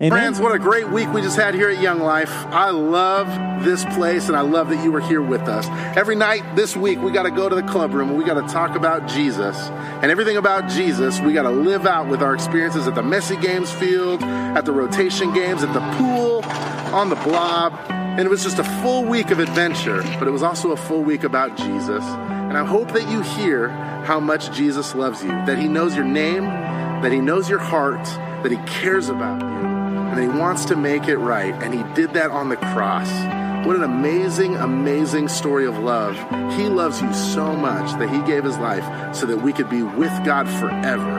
Amen. Friends, what a great week we just had here at Young Life. I love this place and I love that you were here with us. Every night this week, we got to go to the club room and we got to talk about Jesus. And everything about Jesus, we got to live out with our experiences at the Messy Games field, at the rotation games, at the pool, on the blob. And it was just a full week of adventure, but it was also a full week about Jesus. And I hope that you hear how much Jesus loves you, that he knows your name, that he knows your heart, that he cares about you and he wants to make it right. And he did that on the cross. What an amazing, amazing story of love. He loves you so much that he gave his life so that we could be with God forever.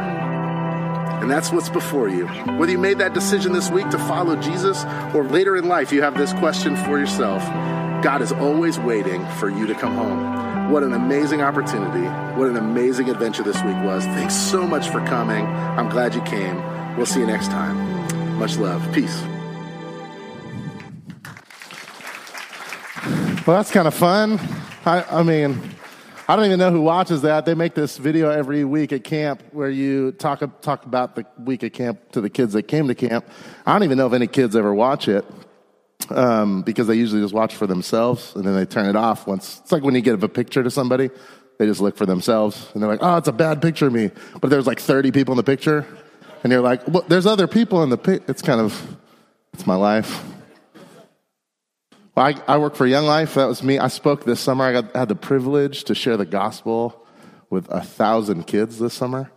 And that's what's before you. Whether you made that decision this week to follow Jesus or later in life you have this question for yourself, God is always waiting for you to come home. What an amazing opportunity. What an amazing adventure this week was. Thanks so much for coming. I'm glad you came. We'll see you next time. Much love. Peace. Well, that's kind of fun. I, I, mean, I don't even know who watches that. They make this video every week at camp where you talk, talk about the week at camp to the kids that came to camp. I don't even know if any kids ever watch it um, because they usually just watch for themselves and then they turn it off once. It's like when you give a picture to somebody, they just look for themselves and they're like, oh, it's a bad picture of me. But there's like 30 people in the picture and you're like, well, there's other people in the pit. It's kind of, it's my life. Well, I, I work for Young Life. That was me. I spoke this summer. I got, had the privilege to share the gospel with a thousand kids this summer.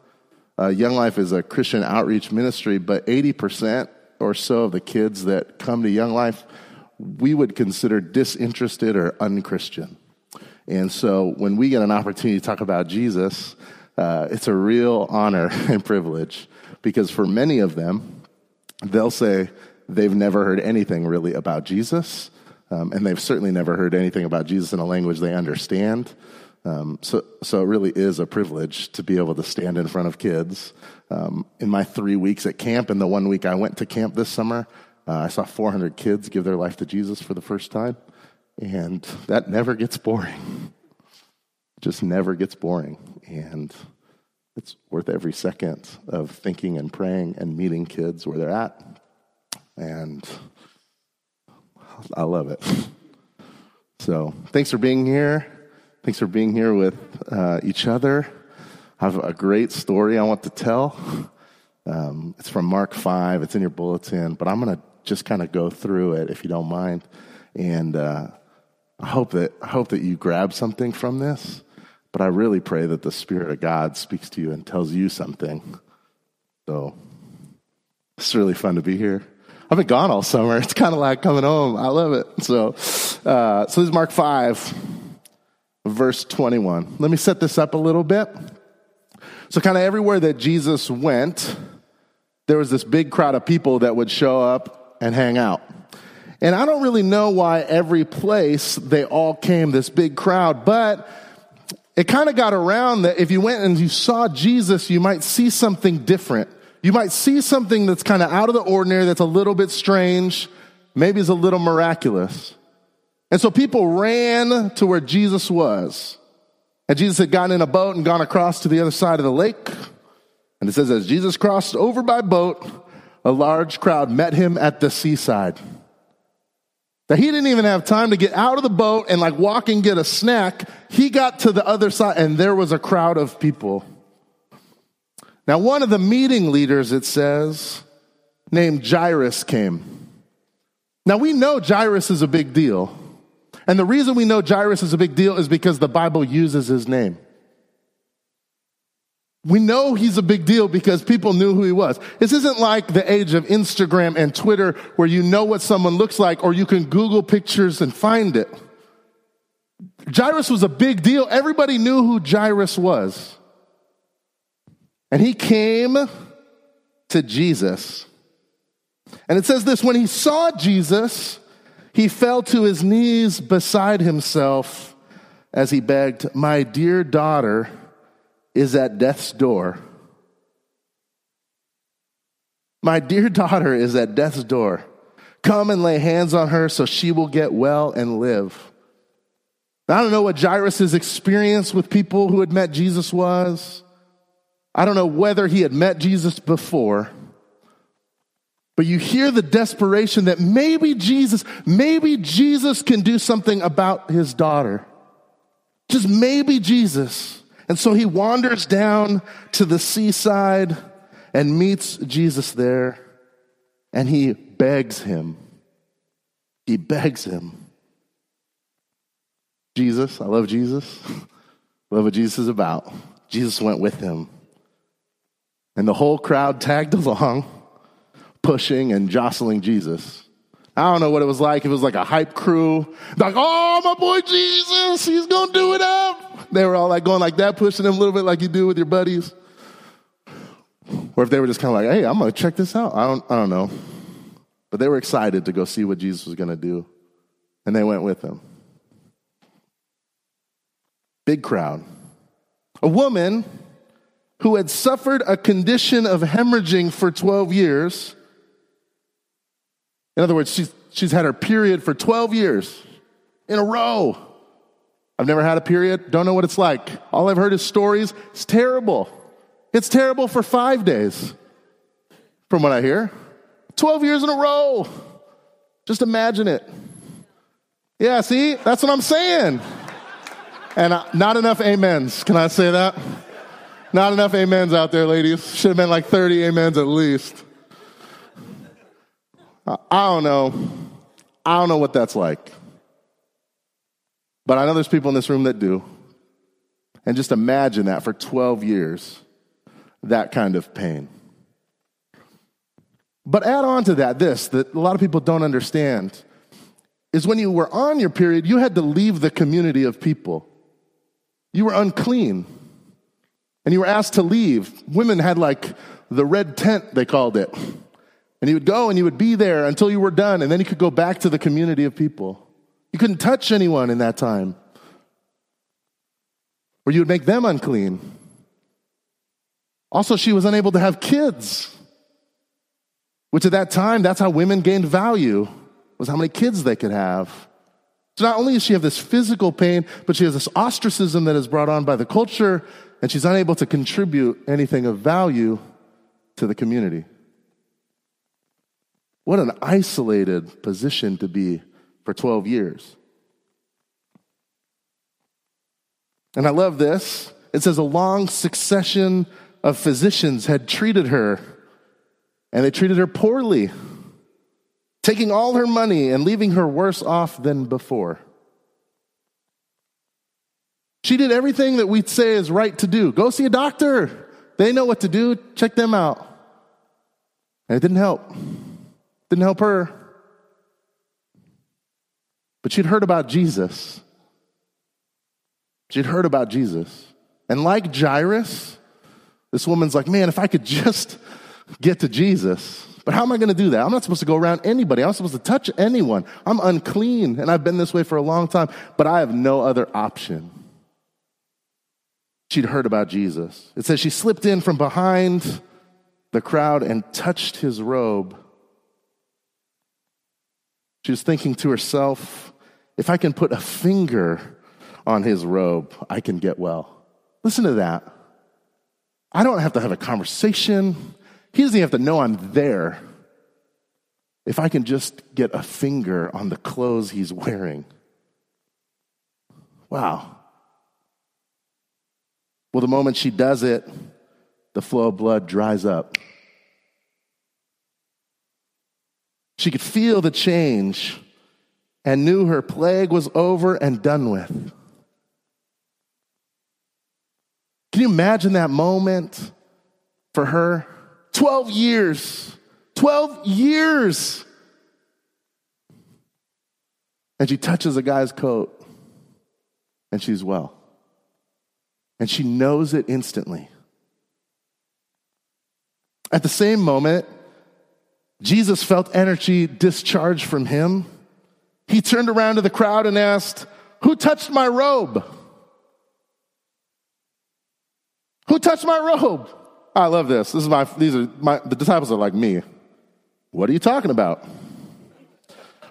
Uh, Young Life is a Christian outreach ministry, but 80% or so of the kids that come to Young Life, we would consider disinterested or unchristian. And so when we get an opportunity to talk about Jesus, uh, it's a real honor and privilege because for many of them, they'll say they've never heard anything really about Jesus, um, and they've certainly never heard anything about Jesus in a language they understand. Um, so, so it really is a privilege to be able to stand in front of kids. Um, in my three weeks at camp, and the one week I went to camp this summer, uh, I saw 400 kids give their life to Jesus for the first time, and that never gets boring. Just never gets boring, and it's worth every second of thinking and praying and meeting kids where they're at. And I love it. So thanks for being here. Thanks for being here with uh, each other. I have a great story I want to tell. Um, it's from Mark 5. It's in your bulletin, but I'm going to just kind of go through it if you don't mind. And uh, I hope that I hope that you grab something from this. But I really pray that the Spirit of God speaks to you and tells you something. So it's really fun to be here. I've been gone all summer. It's kind of like coming home. I love it. So, uh, so this is Mark 5, verse 21. Let me set this up a little bit. So, kind of everywhere that Jesus went, there was this big crowd of people that would show up and hang out. And I don't really know why every place they all came, this big crowd, but it kind of got around that if you went and you saw Jesus, you might see something different. You might see something that's kind of out of the ordinary, that's a little bit strange, maybe is a little miraculous. And so people ran to where Jesus was. And Jesus had gotten in a boat and gone across to the other side of the lake. And it says, as Jesus crossed over by boat, a large crowd met him at the seaside. He didn't even have time to get out of the boat and like walk and get a snack. He got to the other side and there was a crowd of people. Now, one of the meeting leaders, it says, named Jairus came. Now, we know Jairus is a big deal. And the reason we know Jairus is a big deal is because the Bible uses his name. We know he's a big deal because people knew who he was. This isn't like the age of Instagram and Twitter where you know what someone looks like or you can Google pictures and find it. Jairus was a big deal. Everybody knew who Jairus was. And he came to Jesus. And it says this when he saw Jesus, he fell to his knees beside himself as he begged, My dear daughter, is at death's door. My dear daughter is at death's door. Come and lay hands on her so she will get well and live. I don't know what Jairus' experience with people who had met Jesus was. I don't know whether he had met Jesus before. But you hear the desperation that maybe Jesus, maybe Jesus can do something about his daughter. Just maybe Jesus. And so he wanders down to the seaside and meets Jesus there and he begs him. He begs him. Jesus, I love Jesus. Love what Jesus is about. Jesus went with him. And the whole crowd tagged along, pushing and jostling Jesus. I don't know what it was like. It was like a hype crew. Like, oh, my boy Jesus, he's going to do it up. They were all like going like that, pushing them a little bit like you do with your buddies. Or if they were just kind of like, hey, I'm going to check this out. I don't, I don't know. But they were excited to go see what Jesus was going to do. And they went with him. Big crowd. A woman who had suffered a condition of hemorrhaging for 12 years. In other words, she's, she's had her period for 12 years in a row. I've never had a period, don't know what it's like. All I've heard is stories. It's terrible. It's terrible for five days, from what I hear. 12 years in a row. Just imagine it. Yeah, see, that's what I'm saying. And not enough amens. Can I say that? Not enough amens out there, ladies. Should have been like 30 amens at least. I don't know. I don't know what that's like. But I know there's people in this room that do. And just imagine that for 12 years, that kind of pain. But add on to that this that a lot of people don't understand is when you were on your period, you had to leave the community of people. You were unclean and you were asked to leave. Women had like the red tent, they called it. And you would go and you would be there until you were done, and then you could go back to the community of people. You couldn't touch anyone in that time, or you would make them unclean. Also, she was unable to have kids, which at that time, that's how women gained value, was how many kids they could have. So not only does she have this physical pain, but she has this ostracism that is brought on by the culture, and she's unable to contribute anything of value to the community. What an isolated position to be for 12 years. And I love this. It says a long succession of physicians had treated her, and they treated her poorly taking all her money and leaving her worse off than before. She did everything that we'd say is right to do. Go see a doctor. They know what to do. Check them out. And it didn't help. Didn't help her. But she'd heard about Jesus. She'd heard about Jesus. And like Jairus, this woman's like, man, if I could just get to Jesus, but how am I going to do that? I'm not supposed to go around anybody. I'm not supposed to touch anyone. I'm unclean, and I've been this way for a long time, but I have no other option. She'd heard about Jesus. It says she slipped in from behind the crowd and touched his robe. She was thinking to herself, if I can put a finger on his robe, I can get well. Listen to that. I don't have to have a conversation. He doesn't have to know I'm there. If I can just get a finger on the clothes he's wearing. Wow. Well, the moment she does it, the flow of blood dries up. She could feel the change and knew her plague was over and done with. Can you imagine that moment for her? 12 years. 12 years. And she touches a guy's coat and she's well. And she knows it instantly. At the same moment, Jesus felt energy discharged from him. He turned around to the crowd and asked, Who touched my robe? Who touched my robe? I love this. This is my, these are my, the disciples are like me. What are you talking about?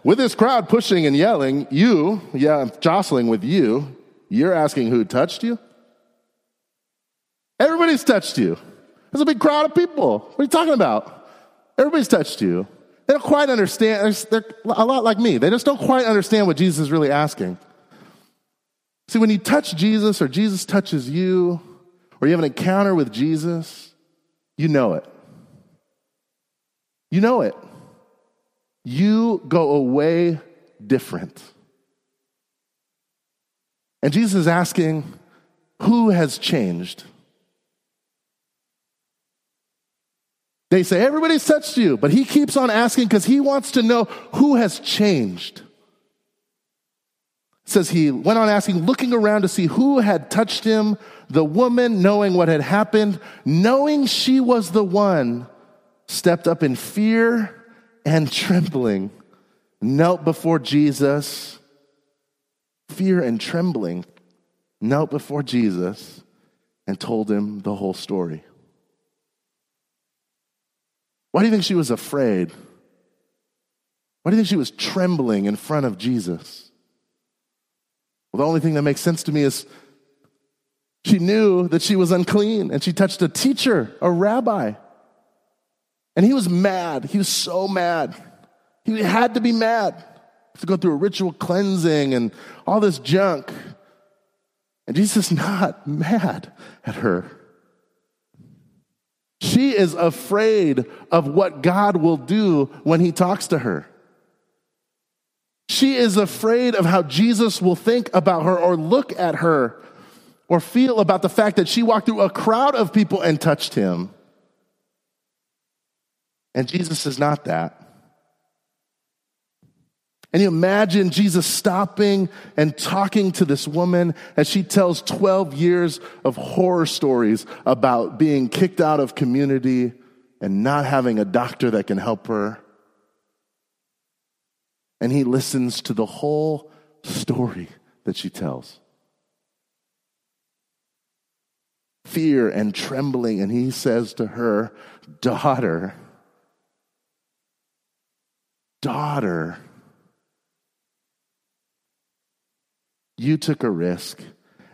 With this crowd pushing and yelling, you, yeah, jostling with you, you're asking who touched you? Everybody's touched you. There's a big crowd of people. What are you talking about? Everybody's touched you. They don't quite understand. They're a lot like me. They just don't quite understand what Jesus is really asking. See, when you touch Jesus or Jesus touches you, or you have an encounter with Jesus, you know it. You know it. You go away different. And Jesus is asking, Who has changed? They say, Everybody's touched you, but he keeps on asking because he wants to know who has changed. It says he went on asking, looking around to see who had touched him. The woman, knowing what had happened, knowing she was the one, stepped up in fear and trembling, knelt before Jesus. Fear and trembling, knelt before Jesus and told him the whole story. Why do you think she was afraid? Why do you think she was trembling in front of Jesus? Well, the only thing that makes sense to me is she knew that she was unclean and she touched a teacher, a rabbi. And he was mad. He was so mad. He had to be mad to go through a ritual cleansing and all this junk. And Jesus is not mad at her. She is afraid of what God will do when he talks to her. She is afraid of how Jesus will think about her or look at her or feel about the fact that she walked through a crowd of people and touched him. And Jesus is not that. And you imagine Jesus stopping and talking to this woman as she tells 12 years of horror stories about being kicked out of community and not having a doctor that can help her. And he listens to the whole story that she tells. Fear and trembling, and he says to her, Daughter, daughter, You took a risk,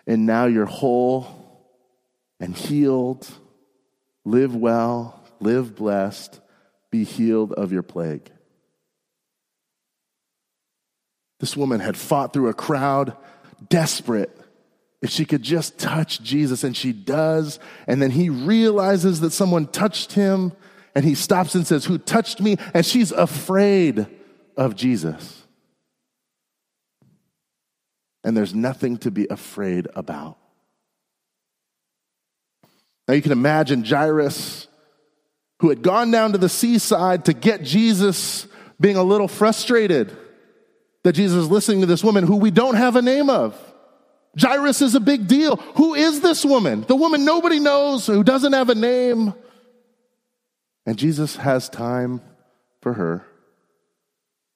and now you're whole and healed. Live well, live blessed, be healed of your plague. This woman had fought through a crowd, desperate. If she could just touch Jesus, and she does, and then he realizes that someone touched him, and he stops and says, Who touched me? And she's afraid of Jesus and there's nothing to be afraid about. Now you can imagine Jairus, who had gone down to the seaside to get Jesus, being a little frustrated that Jesus is listening to this woman who we don't have a name of. Jairus is a big deal. Who is this woman? The woman nobody knows, who doesn't have a name. And Jesus has time for her.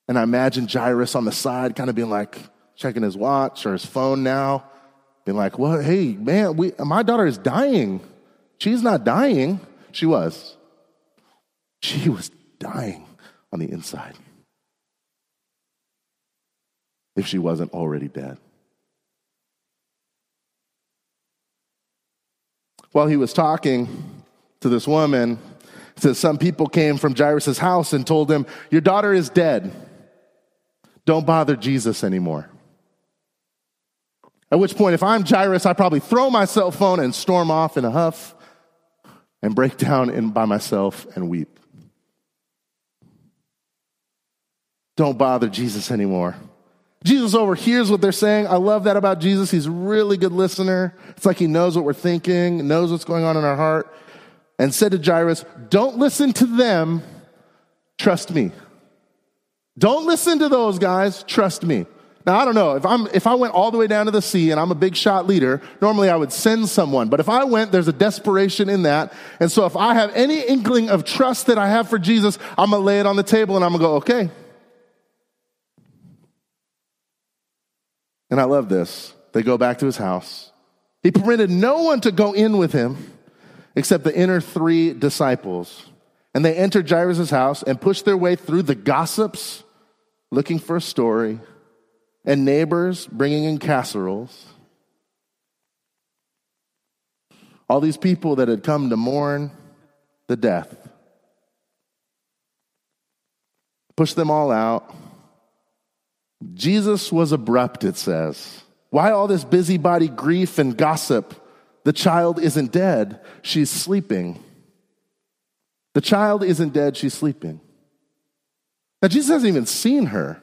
And I imagine Jairus on the side, kind of being like, checking his watch or his phone now, being like, well, hey, man, we, my daughter is dying. She's not dying. She was. She was dying on the inside. If she wasn't already dead. While he was talking to this woman, says some people came from Jairus' house and told him, Your daughter is dead. Don't bother Jesus anymore. At which point, if I'm Jairus, I probably throw my cell phone and storm off in a huff and break down in, by myself and weep. Don't bother Jesus anymore. Jesus overhears what they're saying. I love that about Jesus. He's a really good listener. It's like he knows what we're thinking, knows what's going on in our heart, and said to Jairus, Don't listen to them, trust me. Don't listen to those guys, trust me. Now, I don't know. If, I'm, if I went all the way down to the sea and I'm a big shot leader, normally I would send someone. But if I went, there's a desperation in that. And so if I have any inkling of trust that I have for Jesus, I'm going to lay it on the table and I'm going to go, okay. And I love this. They go back to his house. He permitted no one to go in with him except the inner three disciples. And they entered Jairus' house and pushed their way through the gossips looking for a story and neighbors bringing in casseroles. All these people that had come to mourn the death. Push them all out. Jesus was abrupt, it says. Why all this busybody grief and gossip? The child isn't dead, she's sleeping. The child isn't dead, she's sleeping. Now, Jesus hasn't even seen her.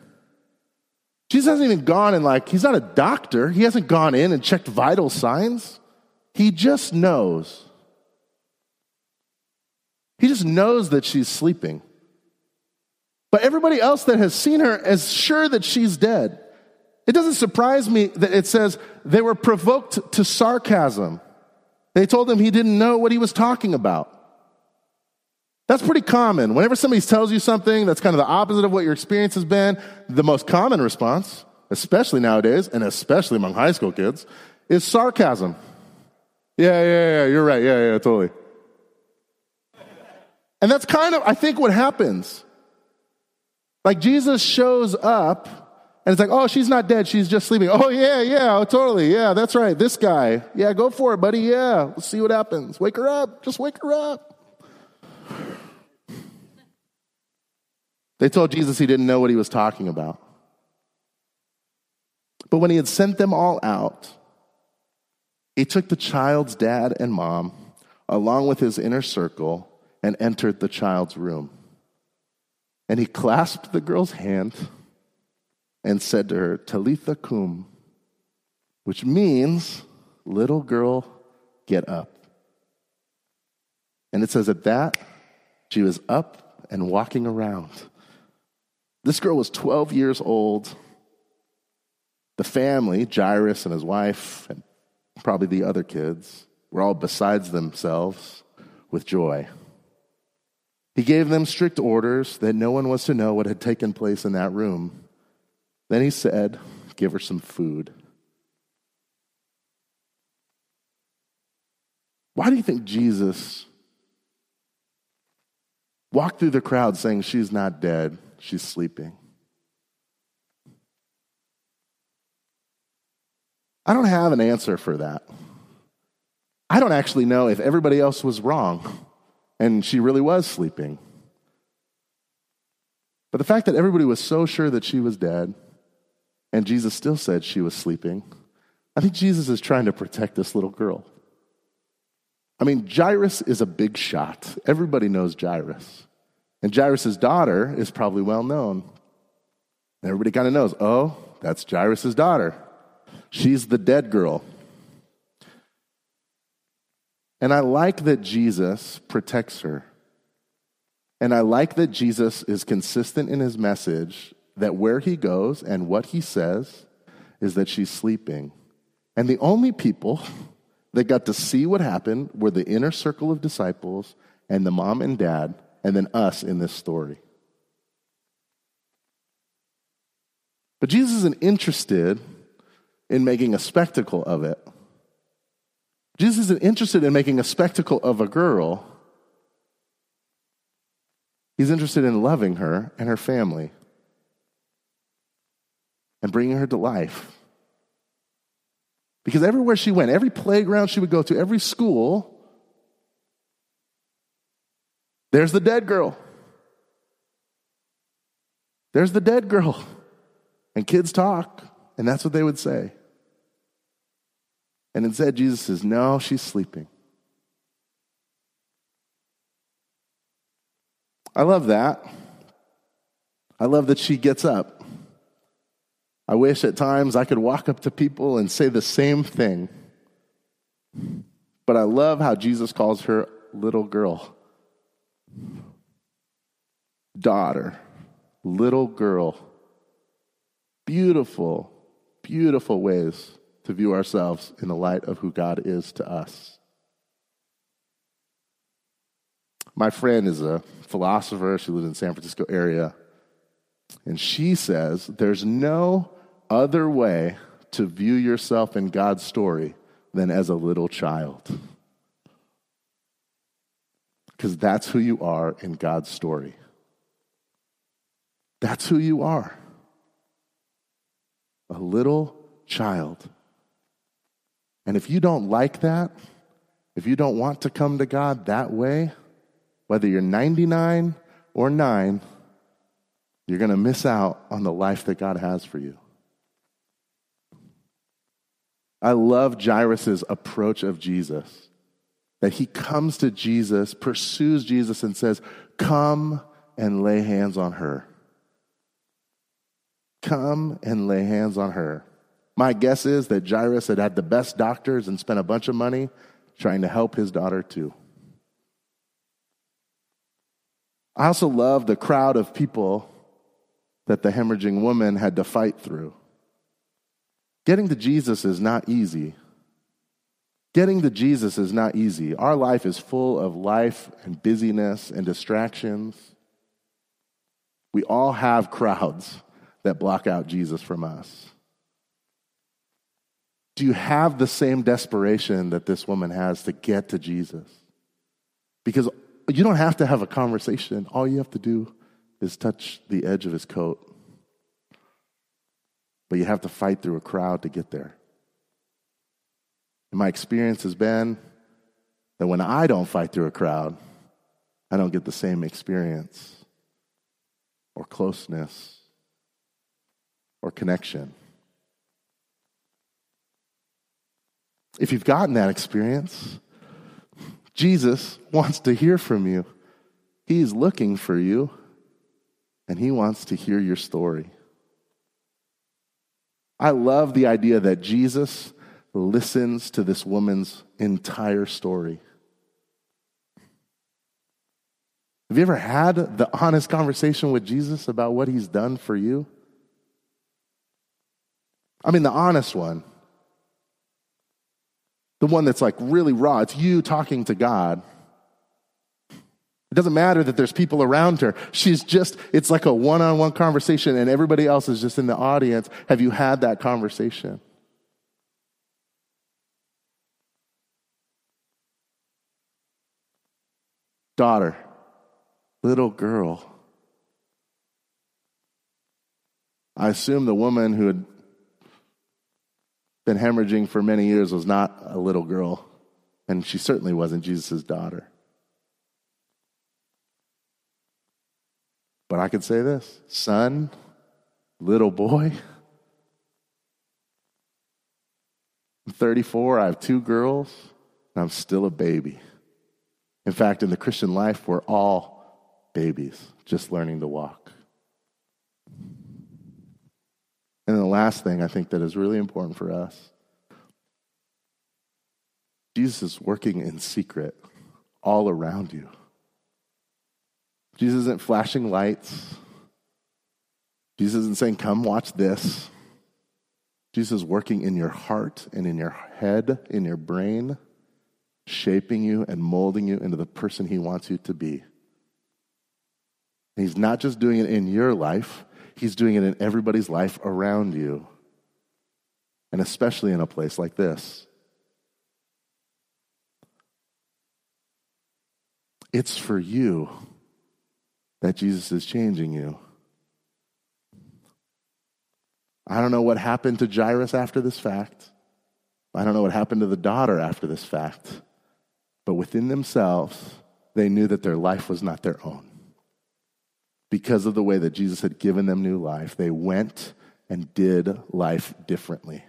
Jesus hasn't even gone and, like, he's not a doctor. He hasn't gone in and checked vital signs. He just knows. He just knows that she's sleeping. But everybody else that has seen her is sure that she's dead. It doesn't surprise me that it says they were provoked to sarcasm. They told him he didn't know what he was talking about. That's pretty common. Whenever somebody tells you something that's kind of the opposite of what your experience has been, the most common response, especially nowadays, and especially among high school kids, is sarcasm. Yeah, yeah, yeah, you're right. Yeah, yeah, totally. And that's kind of, I think, what happens. Like Jesus shows up and it's like, oh, she's not dead. She's just sleeping. Oh, yeah, yeah, oh, totally. Yeah, that's right. This guy. Yeah, go for it, buddy. Yeah, let's see what happens. Wake her up. Just wake her up. They told Jesus he didn't know what he was talking about. But when he had sent them all out, he took the child's dad and mom along with his inner circle and entered the child's room. And he clasped the girl's hand and said to her, Talitha cum, which means, little girl, get up. And it says at that, she was up and walking around. This girl was 12 years old. The family, Jairus and his wife, and probably the other kids, were all besides themselves with joy. He gave them strict orders that no one was to know what had taken place in that room. Then he said, Give her some food. Why do you think Jesus walked through the crowd saying, She's not dead, she's sleeping? I don't have an answer for that. I don't actually know if everybody else was wrong and she really was sleeping. But the fact that everybody was so sure that she was dead, and Jesus still said she was sleeping, I think Jesus is trying to protect this little girl. I mean, Jairus is a big shot. Everybody knows Jairus. And Jairus' daughter is probably well known. Everybody kind of knows, oh, that's Jairus' daughter. She's the dead girl. And I like that Jesus protects her. And I like that Jesus is consistent in his message that where he goes and what he says is that she's sleeping. And the only people that got to see what happened were the inner circle of disciples and the mom and dad, and then us in this story. But Jesus isn't interested in making a spectacle of it. Jesus isn't interested in making a spectacle of a girl. He's interested in loving her and her family and bringing her to life. Because everywhere she went, every playground she would go to, every school, there's the dead girl. There's the dead girl. And kids talk, and that's what they would say. And instead, Jesus says, No, she's sleeping. I love that. I love that she gets up. I wish at times I could walk up to people and say the same thing. But I love how Jesus calls her little girl, daughter, little girl. Beautiful, beautiful ways to view ourselves in the light of who God is to us. My friend is a philosopher. She lives in the San Francisco area. And she says there's no other way to view yourself in God's story than as a little child. Because that's who you are in God's story. That's who you are. A little child. And if you don't like that, if you don't want to come to God that way, whether you're 99 or 9, you're going to miss out on the life that God has for you. I love Jairus' approach of Jesus. That he comes to Jesus, pursues Jesus, and says, Come and lay hands on her. Come and lay hands on her. My guess is that Jairus had had the best doctors and spent a bunch of money trying to help his daughter too. I also love the crowd of people that the hemorrhaging woman had to fight through. Getting to Jesus is not easy. Getting to Jesus is not easy. Our life is full of life and busyness and distractions. We all have crowds that block out Jesus from us. Do you have the same desperation that this woman has to get to Jesus? Because you don't have to have a conversation. All you have to do is touch the edge of his coat. But you have to fight through a crowd to get there. And my experience has been that when I don't fight through a crowd, I don't get the same experience or closeness or connection. If you've gotten that experience, Jesus wants to hear from you. He's looking for you, and he wants to hear your story. I love the idea that Jesus listens to this woman's entire story. Have you ever had the honest conversation with Jesus about what he's done for you? I mean, the honest one. The one that's like really raw. It's you talking to God. It doesn't matter that there's people around her. She's just, it's like a one on one conversation and everybody else is just in the audience. Have you had that conversation? Daughter, little girl. I assume the woman who had been hemorrhaging for many years was not a little girl, and she certainly wasn't Jesus' daughter. But I could say this son, little boy. I'm 34, I have two girls, and I'm still a baby. In fact, in the Christian life, we're all babies, just learning to walk. And the last thing I think that is really important for us Jesus is working in secret all around you. Jesus isn't flashing lights. Jesus isn't saying, Come watch this. Jesus is working in your heart and in your head, in your brain, shaping you and molding you into the person he wants you to be. And he's not just doing it in your life, He's doing it in everybody's life around you, and especially in a place like this. It's for you that Jesus is changing you. I don't know what happened to Jairus after this fact. I don't know what happened to the daughter after this fact. Within themselves, they knew that their life was not their own because of the way that Jesus had given them new life, they went and did life differently.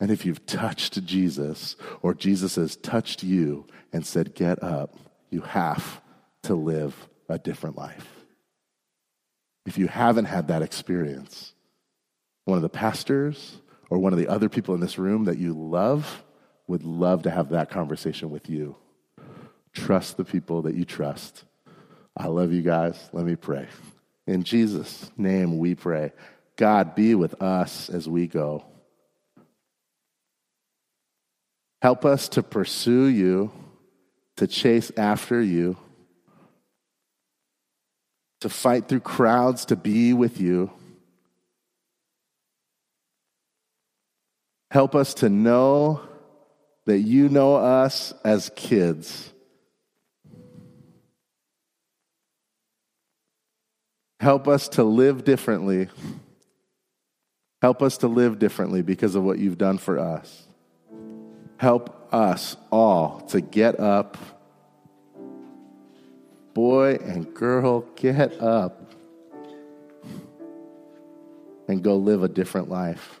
And if you've touched Jesus, or Jesus has touched you and said, Get up, you have to live a different life. If you haven't had that experience, one of the pastors or one of the other people in this room that you love would love to have that conversation with you. Trust the people that you trust I love you guys. Let me pray. In Jesus' name we pray. God, be with us as we go. Help us to pursue you, to chase after you, to fight through crowds, to be with you. Help us to know that you know us as kids Help us to live differently. Help us to live differently because of what you've done for us. Help us all to get up. Boy and girl, get up. and go live a different life.